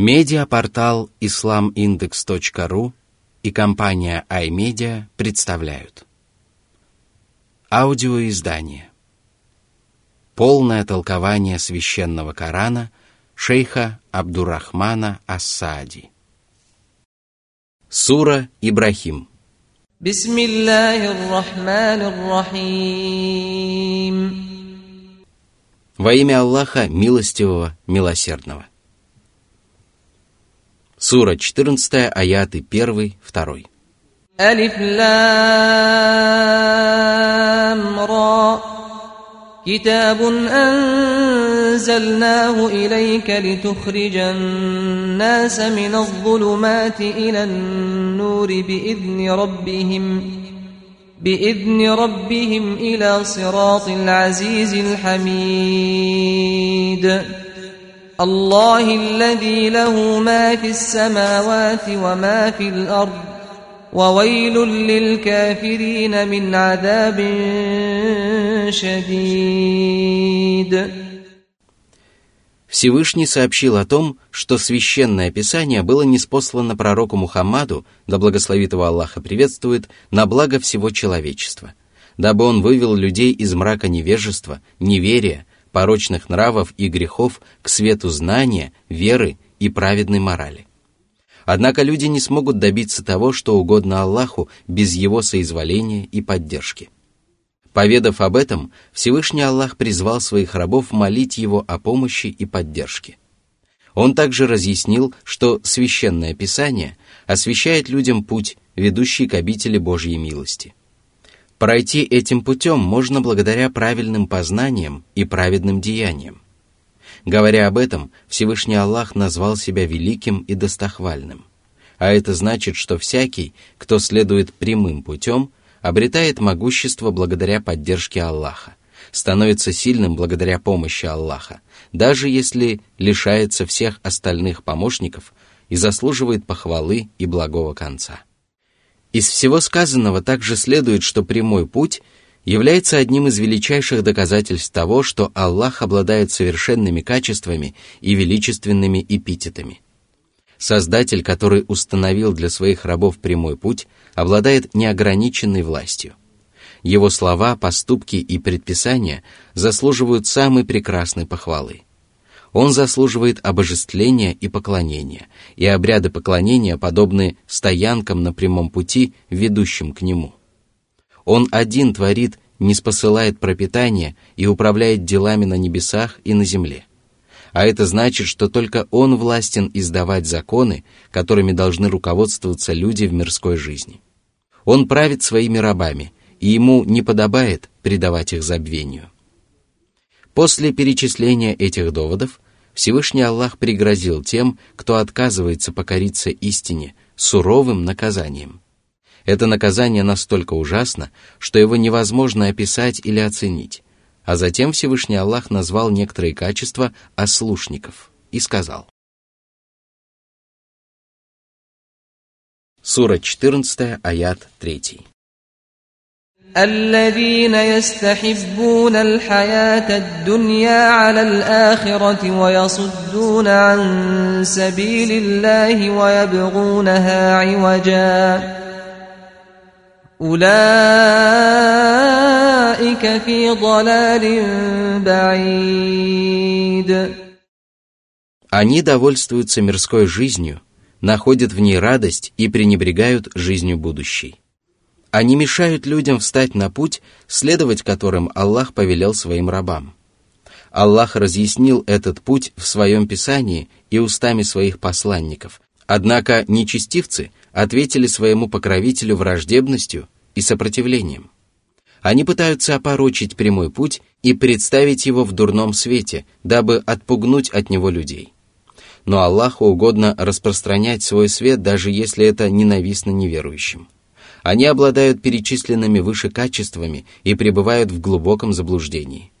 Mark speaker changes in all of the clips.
Speaker 1: Медиапортал islamindex.ru и компания iMedia представляют. Аудиоиздание. Полное толкование священного Корана шейха Абдурахмана Ассади. Сура Ибрахим. Во имя Аллаха Милостивого, Милосердного – Сура 14, аяты 1, 2. ألف لام را
Speaker 2: كتاب أنزلناه إليك لتخرج الناس من الظلمات إلى النور بإذن ربهم بإذن ربهم إلى صراط العزيز الحميد الله الذي له ما في السماوات وما في الأرض وويل للكافرين من عذاب شديد
Speaker 1: Всевышний сообщил о том, что священное писание было неспослано пророку Мухаммаду, да благословит его Аллаха приветствует, на благо всего человечества, дабы он вывел людей из мрака невежества, неверия, порочных нравов и грехов к свету знания, веры и праведной морали. Однако люди не смогут добиться того, что угодно Аллаху, без его соизволения и поддержки. Поведав об этом, Всевышний Аллах призвал своих рабов молить его о помощи и поддержке. Он также разъяснил, что Священное Писание освещает людям путь, ведущий к обители Божьей милости. Пройти этим путем можно благодаря правильным познаниям и праведным деяниям. Говоря об этом, Всевышний Аллах назвал себя великим и достохвальным. А это значит, что всякий, кто следует прямым путем, обретает могущество благодаря поддержке Аллаха, становится сильным благодаря помощи Аллаха, даже если лишается всех остальных помощников и заслуживает похвалы и благого конца. Из всего сказанного также следует, что прямой путь является одним из величайших доказательств того, что Аллах обладает совершенными качествами и величественными эпитетами. Создатель, который установил для своих рабов прямой путь, обладает неограниченной властью. Его слова, поступки и предписания заслуживают самой прекрасной похвалы – он заслуживает обожествления и поклонения, и обряды поклонения подобны стоянкам на прямом пути, ведущим к нему. Он один творит, не спосылает пропитание и управляет делами на небесах и на земле. А это значит, что только он властен издавать законы, которыми должны руководствоваться люди в мирской жизни. Он правит своими рабами, и ему не подобает предавать их забвению. После перечисления этих доводов Всевышний Аллах пригрозил тем, кто отказывается покориться истине, суровым наказанием. Это наказание настолько ужасно, что его невозможно описать или оценить. А затем Всевышний Аллах назвал некоторые качества ослушников и сказал. Сура 14, аят 3.
Speaker 2: الذين يستحبون الحياة الدنيا على الآخرة ويصدون عن سبيل الله ويبغونها عوجا أولئك في ضلال بعيد
Speaker 1: Они довольствуются мирской жизнью, находят в ней радость и пренебрегают жизнью будущей. Они мешают людям встать на путь, следовать которым Аллах повелел своим рабам. Аллах разъяснил этот путь в своем Писании и устами своих посланников. Однако нечестивцы ответили своему покровителю враждебностью и сопротивлением. Они пытаются опорочить прямой путь и представить его в дурном свете, дабы отпугнуть от него людей. Но Аллаху угодно распространять свой свет, даже если это ненавистно неверующим. Они обладают перечисленными выше качествами и пребывают в глубоком заблуждении.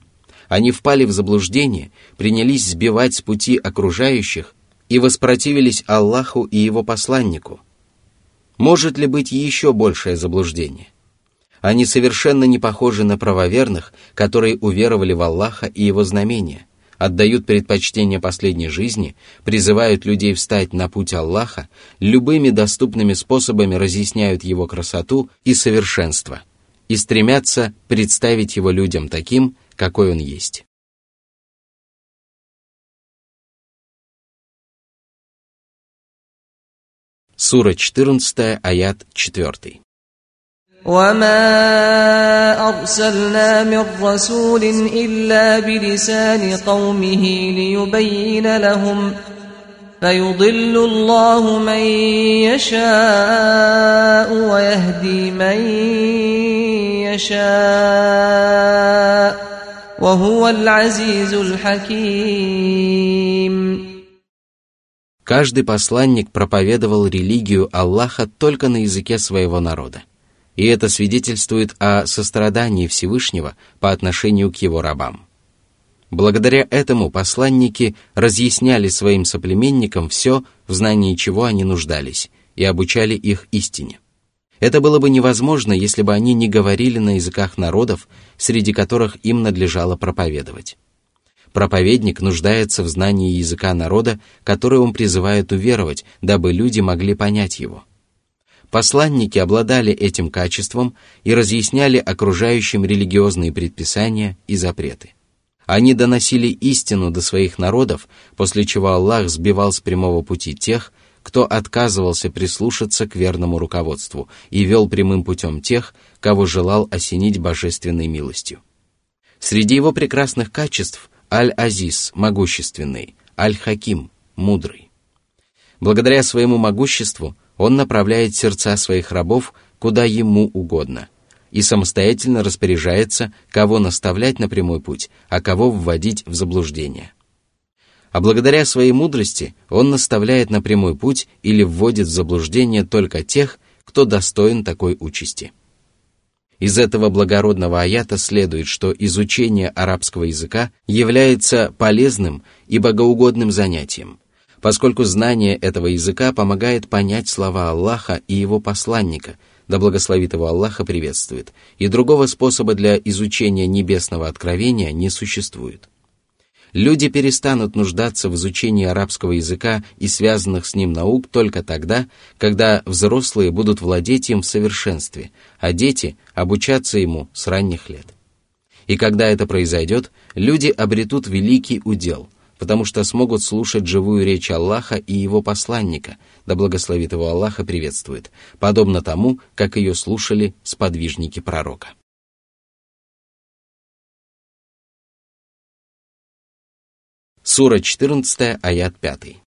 Speaker 1: Они впали в заблуждение, принялись сбивать с пути окружающих и воспротивились Аллаху и его посланнику. Может ли быть еще большее заблуждение? Они совершенно не похожи на правоверных, которые уверовали в Аллаха и его знамения, отдают предпочтение последней жизни, призывают людей встать на путь Аллаха, любыми доступными способами разъясняют его красоту и совершенство и стремятся представить его людям таким, какой он есть. Сура 14, аят 4.
Speaker 2: وما أرسلنا من رسول إلا بلسان قومه ليبين لهم فيضل الله من يشاء ويهدي من يشاء وهو العزيز الحكيم
Speaker 1: Каждый посланник проповедовал религию Аллаха только на языке своего народа И это свидетельствует о сострадании Всевышнего по отношению к его рабам. Благодаря этому посланники разъясняли своим соплеменникам все, в знании чего они нуждались, и обучали их истине. Это было бы невозможно, если бы они не говорили на языках народов, среди которых им надлежало проповедовать. Проповедник нуждается в знании языка народа, который он призывает уверовать, дабы люди могли понять его. Посланники обладали этим качеством и разъясняли окружающим религиозные предписания и запреты. Они доносили истину до своих народов, после чего Аллах сбивал с прямого пути тех, кто отказывался прислушаться к верному руководству и вел прямым путем тех, кого желал осенить божественной милостью. Среди его прекрасных качеств Аль-Азиз – могущественный, Аль-Хаким – мудрый. Благодаря своему могуществу – он направляет сердца своих рабов куда ему угодно и самостоятельно распоряжается, кого наставлять на прямой путь, а кого вводить в заблуждение. А благодаря своей мудрости он наставляет на прямой путь или вводит в заблуждение только тех, кто достоин такой участи. Из этого благородного аята следует, что изучение арабского языка является полезным и богоугодным занятием – поскольку знание этого языка помогает понять слова Аллаха и его посланника, да благословит его Аллаха приветствует, и другого способа для изучения небесного откровения не существует. Люди перестанут нуждаться в изучении арабского языка и связанных с ним наук только тогда, когда взрослые будут владеть им в совершенстве, а дети обучаться ему с ранних лет. И когда это произойдет, люди обретут великий удел – потому что смогут слушать живую речь Аллаха и его посланника, да благословит его Аллаха приветствует, подобно тому, как ее слушали сподвижники пророка. Сура 14, аят 5.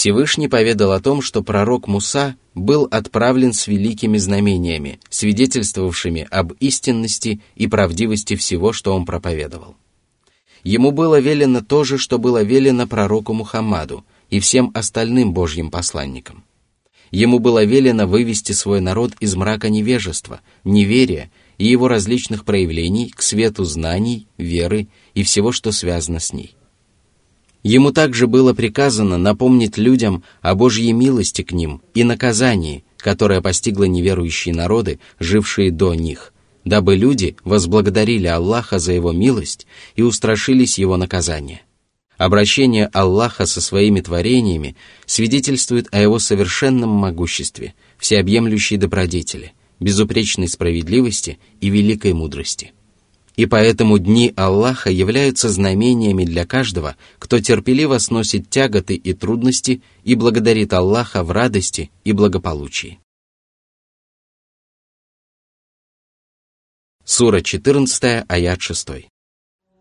Speaker 1: Всевышний поведал о том, что пророк Муса был отправлен с великими знамениями, свидетельствовавшими об истинности и правдивости всего, что он проповедовал. Ему было велено то же, что было велено пророку Мухаммаду и всем остальным Божьим посланникам. Ему было велено вывести свой народ из мрака невежества, неверия и его различных проявлений к свету знаний, веры и всего, что связано с ней. Ему также было приказано напомнить людям о Божьей милости к ним и наказании, которое постигло неверующие народы, жившие до них, дабы люди возблагодарили Аллаха за его милость и устрашились его наказания. Обращение Аллаха со своими творениями свидетельствует о его совершенном могуществе, всеобъемлющей добродетели, безупречной справедливости и великой мудрости – и поэтому дни Аллаха являются знамениями для каждого, кто терпеливо сносит тяготы и трудности и благодарит Аллаха в радости и благополучии. Сура 14, аят 6.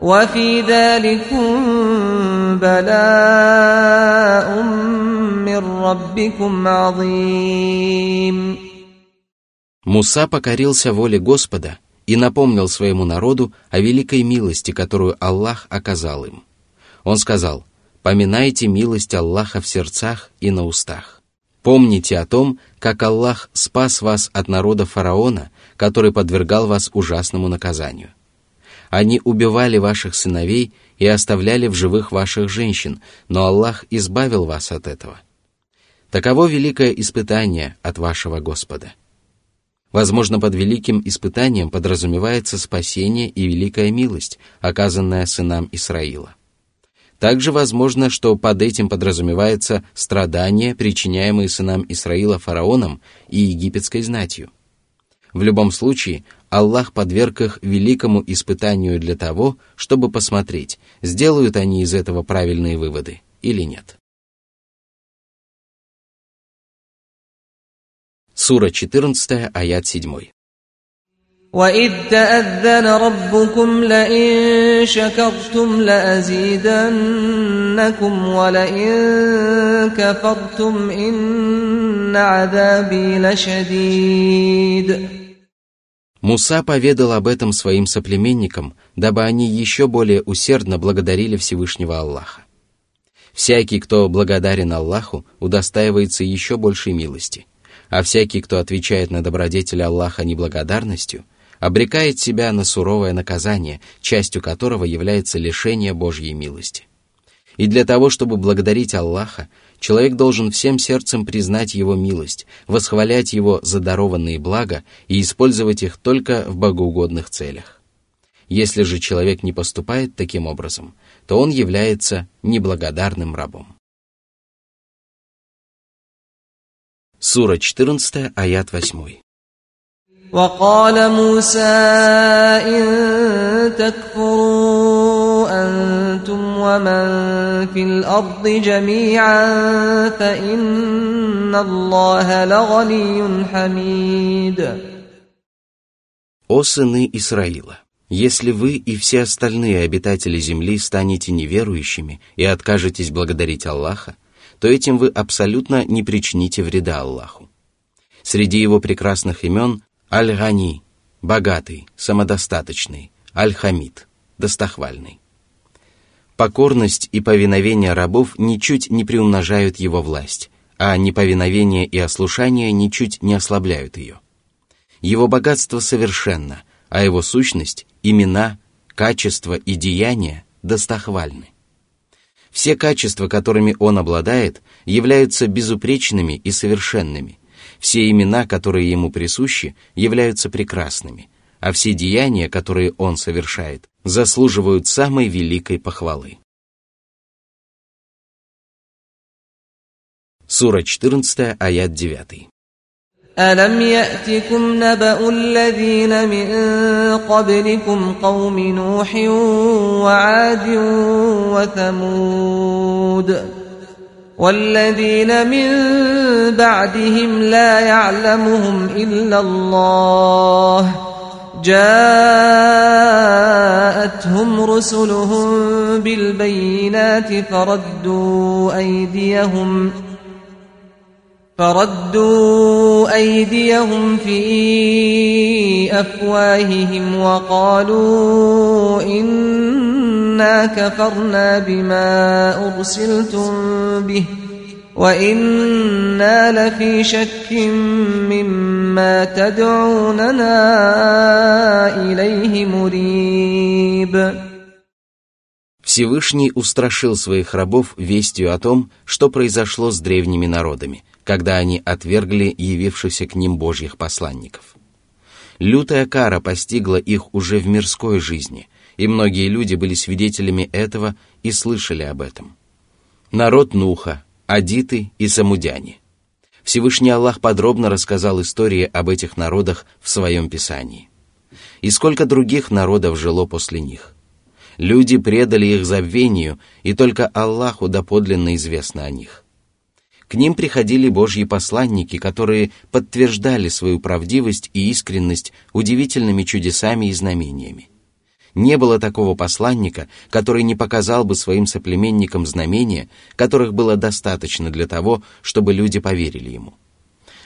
Speaker 2: وفي ذلكم بلاء من ربكم عظيم
Speaker 1: Муса покорился воле Господа и напомнил своему народу о великой милости, которую Аллах оказал им. Он сказал, «Поминайте милость Аллаха в сердцах и на устах. Помните о том, как Аллах спас вас от народа фараона, который подвергал вас ужасному наказанию. Они убивали ваших сыновей и оставляли в живых ваших женщин, но Аллах избавил вас от этого. Таково великое испытание от вашего Господа. Возможно, под великим испытанием подразумевается спасение и великая милость, оказанная сынам Исраила. Также возможно, что под этим подразумевается страдания, причиняемые сынам Исраила фараоном и египетской знатью. В любом случае, Аллах подверг их великому испытанию для того, чтобы посмотреть, сделают они из этого правильные выводы или нет. Сура 14, аят 7.
Speaker 2: وإذ تأذن ربكم لئن شكرتم لأزيدنكم ولئن كفرتم إن عذابي لشديد
Speaker 1: Муса поведал об этом своим соплеменникам, дабы они еще более усердно благодарили Всевышнего Аллаха. Всякий, кто благодарен Аллаху, удостаивается еще большей милости а всякий, кто отвечает на добродетель Аллаха неблагодарностью, обрекает себя на суровое наказание, частью которого является лишение Божьей милости. И для того, чтобы благодарить Аллаха, человек должен всем сердцем признать Его милость, восхвалять Его за дарованные блага и использовать их только в богоугодных целях. Если же человек не поступает таким образом, то он является неблагодарным рабом. Сура 14, аят 8.
Speaker 2: وقال موسى إن تكفروا أنتم ومن في الأرض جميعا فإن الله لغني حميد
Speaker 1: О сыны Исраила! Если вы и все остальные обитатели земли станете неверующими и откажетесь благодарить Аллаха, то этим вы абсолютно не причините вреда Аллаху. Среди его прекрасных имен Аль-Гани, богатый, самодостаточный, Аль-Хамид, достохвальный. Покорность и повиновение рабов ничуть не приумножают его власть, а неповиновение и ослушание ничуть не ослабляют ее. Его богатство совершенно, а его сущность, имена, качества и деяния достохвальны. Все качества, которыми он обладает, являются безупречными и совершенными. Все имена, которые ему присущи, являются прекрасными, а все деяния, которые он совершает, заслуживают самой великой похвалы. Сура 14, аят 9.
Speaker 2: ألم يأتكم نبأ الذين من قبلكم قوم نوح وعاد وثمود والذين من بعدهم لا يعلمهم إلا الله جاءتهم رسلهم بالبينات فردوا أيديهم ۖ فردوا أيديهم في أفواههم وقالوا إنا كفرنا بما أرسلتم به وإنا لفي شك مما تدعوننا إليه مريب
Speaker 1: Всевышний устрашил своих рабов вестью о том, что произошло с древними народами – когда они отвергли явившихся к ним Божьих посланников. Лютая кара постигла их уже в мирской жизни, и многие люди были свидетелями этого и слышали об этом. Народ Нуха, Адиты и Самудяне. Всевышний Аллах подробно рассказал истории об этих народах в своем Писании. И сколько других народов жило после них. Люди предали их забвению, и только Аллаху доподлинно известно о них – К ним приходили Божьи посланники, которые подтверждали свою правдивость и искренность удивительными чудесами и знамениями. Не было такого посланника, который не показал бы своим соплеменникам знамения, которых было достаточно для того, чтобы люди поверили ему.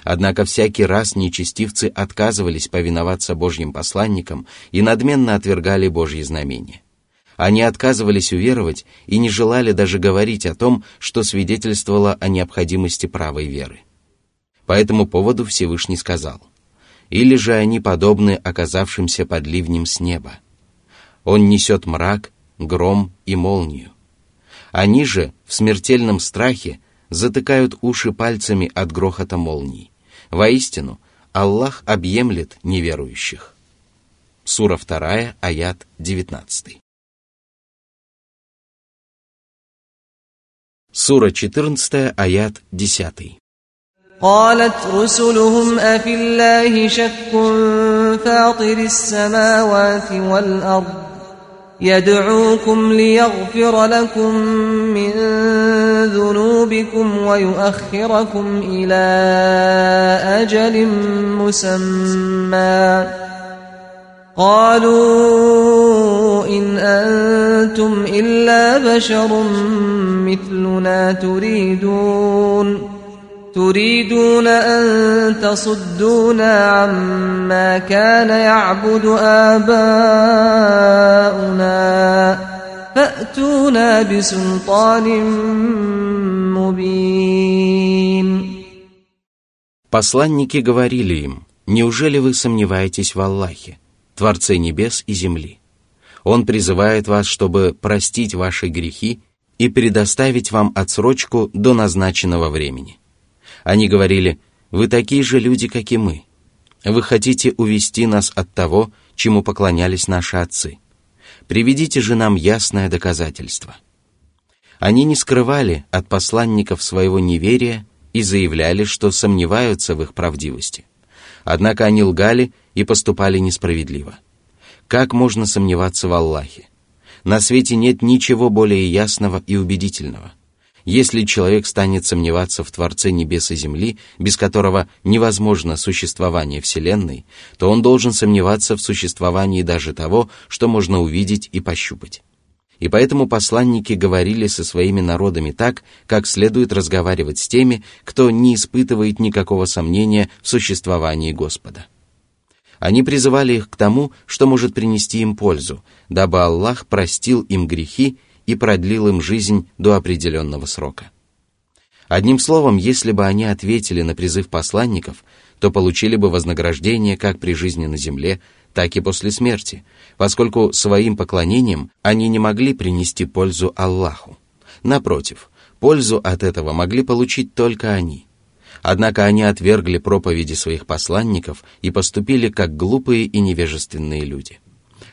Speaker 1: Однако всякий раз нечестивцы отказывались повиноваться Божьим посланникам и надменно отвергали Божьи знамения. Они отказывались уверовать и не желали даже говорить о том, что свидетельствовало о необходимости правой веры. По этому поводу Всевышний сказал, «Или же они подобны оказавшимся под ливнем с неба. Он несет мрак, гром и молнию. Они же в смертельном страхе затыкают уши пальцами от грохота молний. Воистину, Аллах объемлет неверующих». Сура 2, аят 19. Сура 14, аят 10.
Speaker 2: قالت رسلهم أفي الله شك فاطر السماوات والأرض يدعوكم ليغفر لكم من ذنوبكم ويؤخركم إلى أجل مسمى. قالوا إن أنتم إلا بشر مثلنا تريدون. تريدون أن تصدونا عما كان يعبد آباؤنا فأتونا بسلطان مبين
Speaker 1: Посланники говорили им, неужели вы сомневаетесь в Аллахе? Творце небес и земли. Он призывает вас, чтобы простить ваши грехи и предоставить вам отсрочку до назначенного времени. Они говорили, вы такие же люди, как и мы. Вы хотите увести нас от того, чему поклонялись наши отцы. Приведите же нам ясное доказательство. Они не скрывали от посланников своего неверия и заявляли, что сомневаются в их правдивости. Однако они лгали и поступали несправедливо. Как можно сомневаться в Аллахе? На свете нет ничего более ясного и убедительного. Если человек станет сомневаться в Творце небес и земли, без которого невозможно существование Вселенной, то он должен сомневаться в существовании даже того, что можно увидеть и пощупать. И поэтому посланники говорили со своими народами так, как следует разговаривать с теми, кто не испытывает никакого сомнения в существовании Господа. Они призывали их к тому, что может принести им пользу, дабы Аллах простил им грехи и продлил им жизнь до определенного срока. Одним словом, если бы они ответили на призыв посланников, то получили бы вознаграждение как при жизни на земле, так и после смерти, поскольку своим поклонением они не могли принести пользу Аллаху. Напротив, пользу от этого могли получить только они – Однако они отвергли проповеди своих посланников и поступили как глупые и невежественные люди.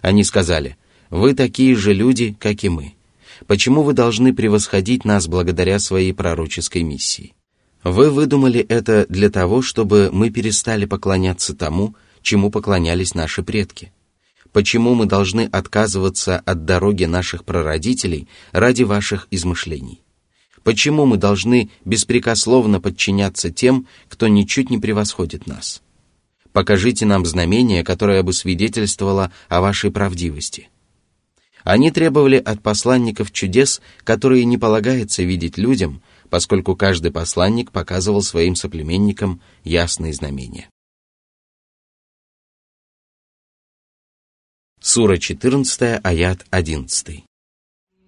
Speaker 1: Они сказали, «Вы такие же люди, как и мы. Почему вы должны превосходить нас благодаря своей пророческой миссии? Вы выдумали это для того, чтобы мы перестали поклоняться тому, чему поклонялись наши предки. Почему мы должны отказываться от дороги наших прародителей ради ваших измышлений? Почему мы должны беспрекословно подчиняться тем, кто ничуть не превосходит нас? Покажите нам знамение, которое бы свидетельствовало о вашей правдивости. Они требовали от посланников чудес, которые не полагается видеть людям, поскольку каждый посланник показывал своим соплеменникам ясные знамения. Сура 14, аят 11.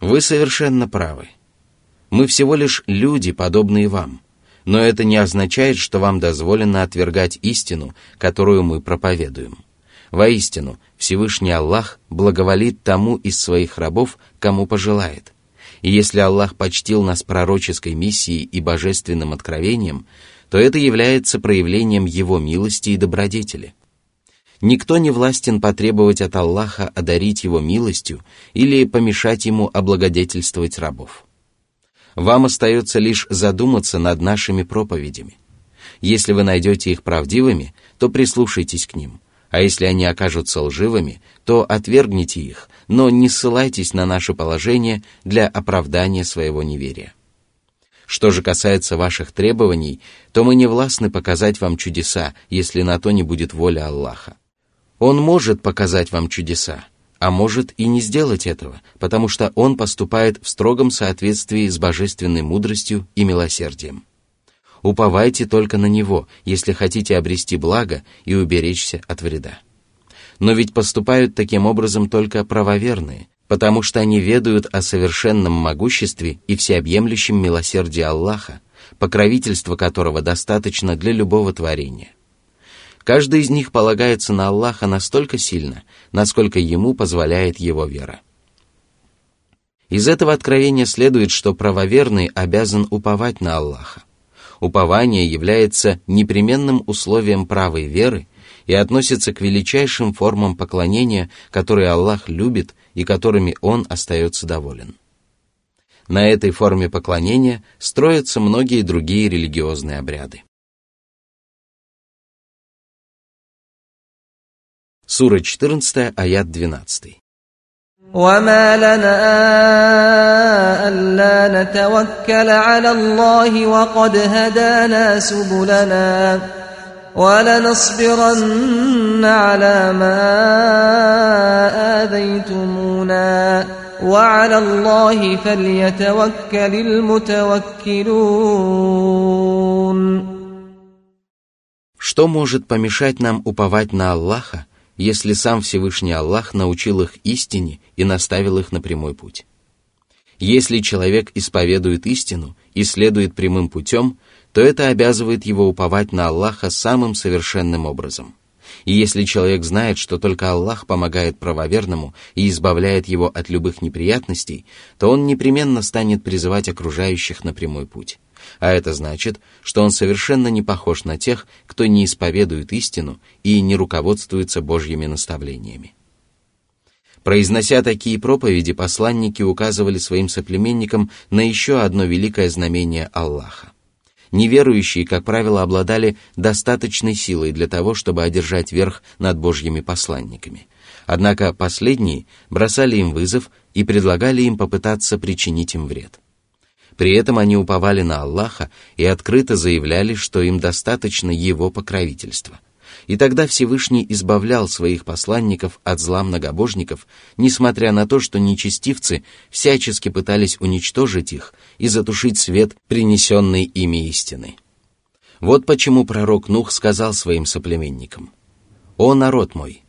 Speaker 1: Вы совершенно правы. Мы всего лишь люди, подобные вам. Но это не означает, что вам дозволено отвергать истину, которую мы проповедуем. Воистину, Всевышний Аллах благоволит тому из своих рабов, кому пожелает. И если Аллах почтил нас пророческой миссией и божественным откровением, то это является проявлением Его милости и добродетели. Никто не властен потребовать от Аллаха одарить Его милостью или помешать Ему облагодетельствовать рабов. Вам остается лишь задуматься над нашими проповедями. Если вы найдете их правдивыми, то прислушайтесь к ним, а если они окажутся лживыми, то отвергните их, но не ссылайтесь на наше положение для оправдания своего неверия. Что же касается ваших требований, то мы не властны показать вам чудеса, если на то не будет воля Аллаха. Он может показать вам чудеса, а может и не сделать этого, потому что Он поступает в строгом соответствии с божественной мудростью и милосердием. Уповайте только на Него, если хотите обрести благо и уберечься от вреда. Но ведь поступают таким образом только правоверные, потому что они ведают о совершенном могуществе и всеобъемлющем милосердии Аллаха, покровительство которого достаточно для любого творения. Каждый из них полагается на Аллаха настолько сильно, насколько ему позволяет его вера. Из этого откровения следует, что правоверный обязан уповать на Аллаха. Упование является непременным условием правой веры и относится к величайшим формам поклонения, которые Аллах любит и которыми Он остается доволен. На этой форме поклонения строятся многие другие религиозные обряды. Сура 14, аят 12.
Speaker 2: وما لنا ألا نتوكل على الله وقد هدانا سبلنا ولنصبرن على ما آذيتمونا وعلى الله فليتوكل المتوكلون
Speaker 1: Что может помешать нам уповать на Аллаха, если сам Всевышний Аллах научил их истине и наставил их на прямой путь. Если человек исповедует истину и следует прямым путем, то это обязывает его уповать на Аллаха самым совершенным образом. И если человек знает, что только Аллах помогает правоверному и избавляет его от любых неприятностей, то он непременно станет призывать окружающих на прямой путь а это значит, что он совершенно не похож на тех, кто не исповедует истину и не руководствуется Божьими наставлениями. Произнося такие проповеди, посланники указывали своим соплеменникам на еще одно великое знамение Аллаха. Неверующие, как правило, обладали достаточной силой для того, чтобы одержать верх над Божьими посланниками. Однако последние бросали им вызов и предлагали им попытаться причинить им вред. При этом они уповали на Аллаха и открыто заявляли, что им достаточно Его покровительства. И тогда Всевышний избавлял своих посланников от зла многобожников, несмотря на то, что нечестивцы всячески пытались уничтожить их и затушить свет, принесенный ими истины. Вот почему пророк Нух сказал своим соплеменникам, «О народ мой!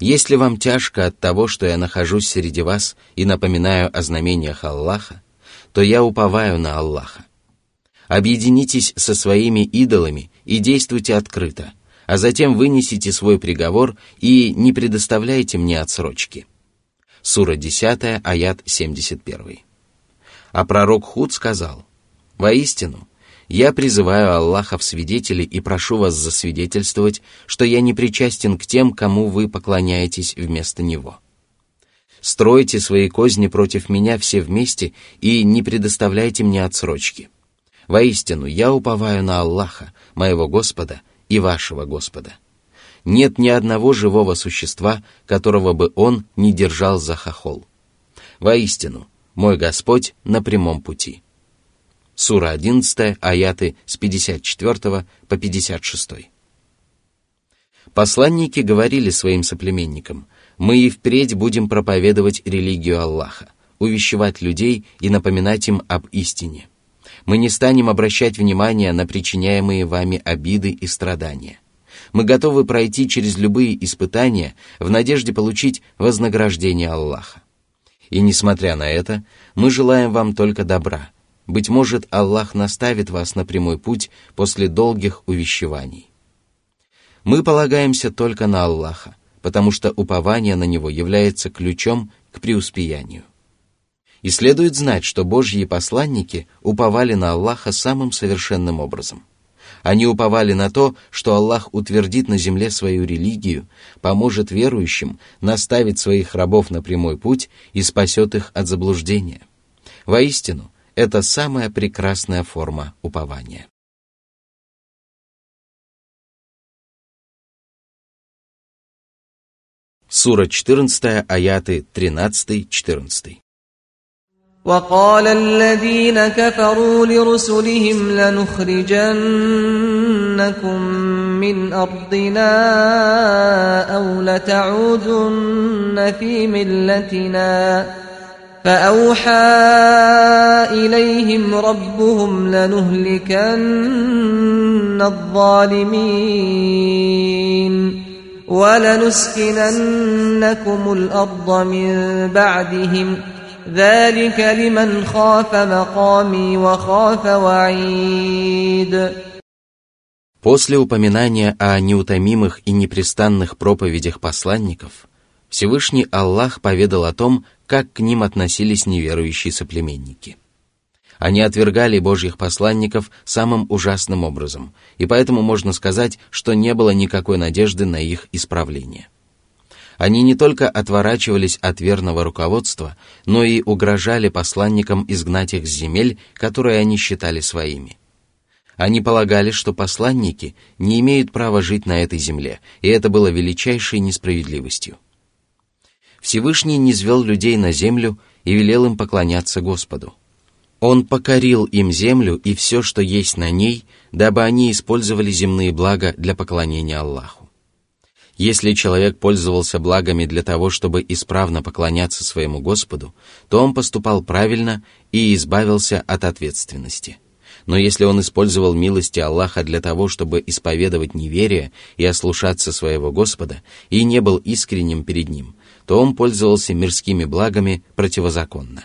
Speaker 1: Если вам тяжко от того, что я нахожусь среди вас и напоминаю о знамениях Аллаха, то я уповаю на Аллаха. Объединитесь со своими идолами и действуйте открыто, а затем вынесите свой приговор и не предоставляйте мне отсрочки. Сура 10, аят 71. А пророк Худ сказал, «Воистину, я призываю Аллаха в свидетели и прошу вас засвидетельствовать, что я не причастен к тем, кому вы поклоняетесь вместо Него» стройте свои козни против меня все вместе и не предоставляйте мне отсрочки. Воистину, я уповаю на Аллаха, моего Господа и вашего Господа. Нет ни одного живого существа, которого бы он не держал за хохол. Воистину, мой Господь на прямом пути. Сура 11, аяты с 54 по 56. Посланники говорили своим соплеменникам, мы и впредь будем проповедовать религию Аллаха, увещевать людей и напоминать им об истине. Мы не станем обращать внимание на причиняемые вами обиды и страдания. Мы готовы пройти через любые испытания в надежде получить вознаграждение Аллаха. И несмотря на это, мы желаем вам только добра. Быть может, Аллах наставит вас на прямой путь после долгих увещеваний. Мы полагаемся только на Аллаха, потому что упование на него является ключом к преуспеянию. И следует знать, что Божьи посланники уповали на Аллаха самым совершенным образом. Они уповали на то, что Аллах утвердит на земле свою религию, поможет верующим наставить своих рабов на прямой путь и спасет их от заблуждения. Воистину, это самая прекрасная форма упования. Сура 14, аяты 13-14.
Speaker 2: وقال الذين كفروا لرسلهم لنخرجنكم من أرضنا أو لتعودن في ملتنا فأوحى إليهم ربهم لنهلكن الظالمين ولنسكننكم الأرض من بعدهم ۖ ذلك لمن خاف مقامي وخاف وعيد
Speaker 1: После упоминания о неутомимых и непрестанных проповедях посланников, Всевышний Аллах поведал о том, как к ним относились неверующие соплеменники. они отвергали Божьих посланников самым ужасным образом, и поэтому можно сказать, что не было никакой надежды на их исправление. Они не только отворачивались от верного руководства, но и угрожали посланникам изгнать их с земель, которые они считали своими. Они полагали, что посланники не имеют права жить на этой земле, и это было величайшей несправедливостью. Всевышний низвел людей на землю и велел им поклоняться Господу. Он покорил им землю и все, что есть на ней, дабы они использовали земные блага для поклонения Аллаху. Если человек пользовался благами для того, чтобы исправно поклоняться своему Господу, то он поступал правильно и избавился от ответственности. Но если он использовал милости Аллаха для того, чтобы исповедовать неверие и ослушаться своего Господа, и не был искренним перед Ним, то он пользовался мирскими благами противозаконно.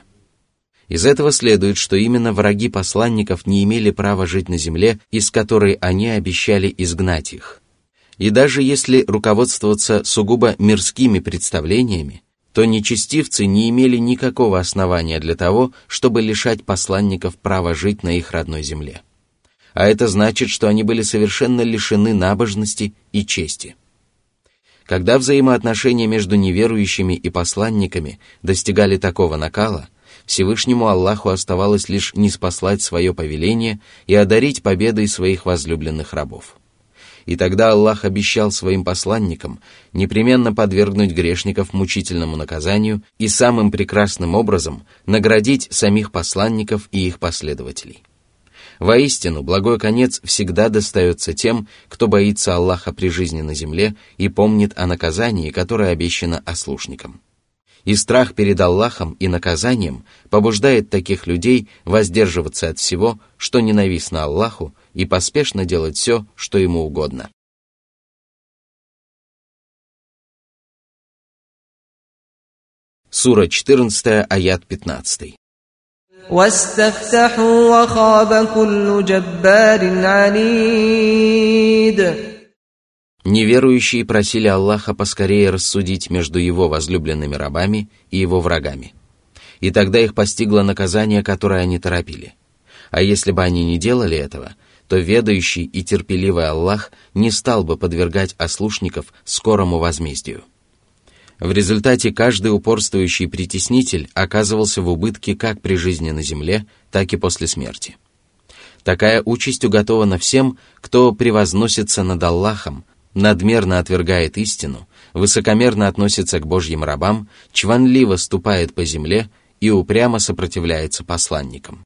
Speaker 1: Из этого следует, что именно враги посланников не имели права жить на земле, из которой они обещали изгнать их – и даже если руководствоваться сугубо мирскими представлениями, то нечестивцы не имели никакого основания для того, чтобы лишать посланников права жить на их родной земле. А это значит, что они были совершенно лишены набожности и чести. Когда взаимоотношения между неверующими и посланниками достигали такого накала, Всевышнему Аллаху оставалось лишь неспослать свое повеление и одарить победой своих возлюбленных рабов. И тогда Аллах обещал своим посланникам непременно подвергнуть грешников мучительному наказанию и самым прекрасным образом наградить самих посланников и их последователей. Воистину, благой конец всегда достается тем, кто боится Аллаха при жизни на земле и помнит о наказании, которое обещано ослушникам. И страх перед Аллахом и наказанием побуждает таких людей воздерживаться от всего, что ненавистно Аллаху, и поспешно делать все, что ему угодно. Сура 14, аят 15. Неверующие просили Аллаха поскорее рассудить между его возлюбленными рабами и его врагами. И тогда их постигло наказание, которое они торопили. А если бы они не делали этого, то ведающий и терпеливый Аллах не стал бы подвергать ослушников скорому возмездию. В результате каждый упорствующий притеснитель оказывался в убытке как при жизни на земле, так и после смерти. Такая участь уготована всем, кто превозносится над Аллахом, надмерно отвергает истину, высокомерно относится к Божьим рабам, чванливо ступает по земле и упрямо сопротивляется посланникам.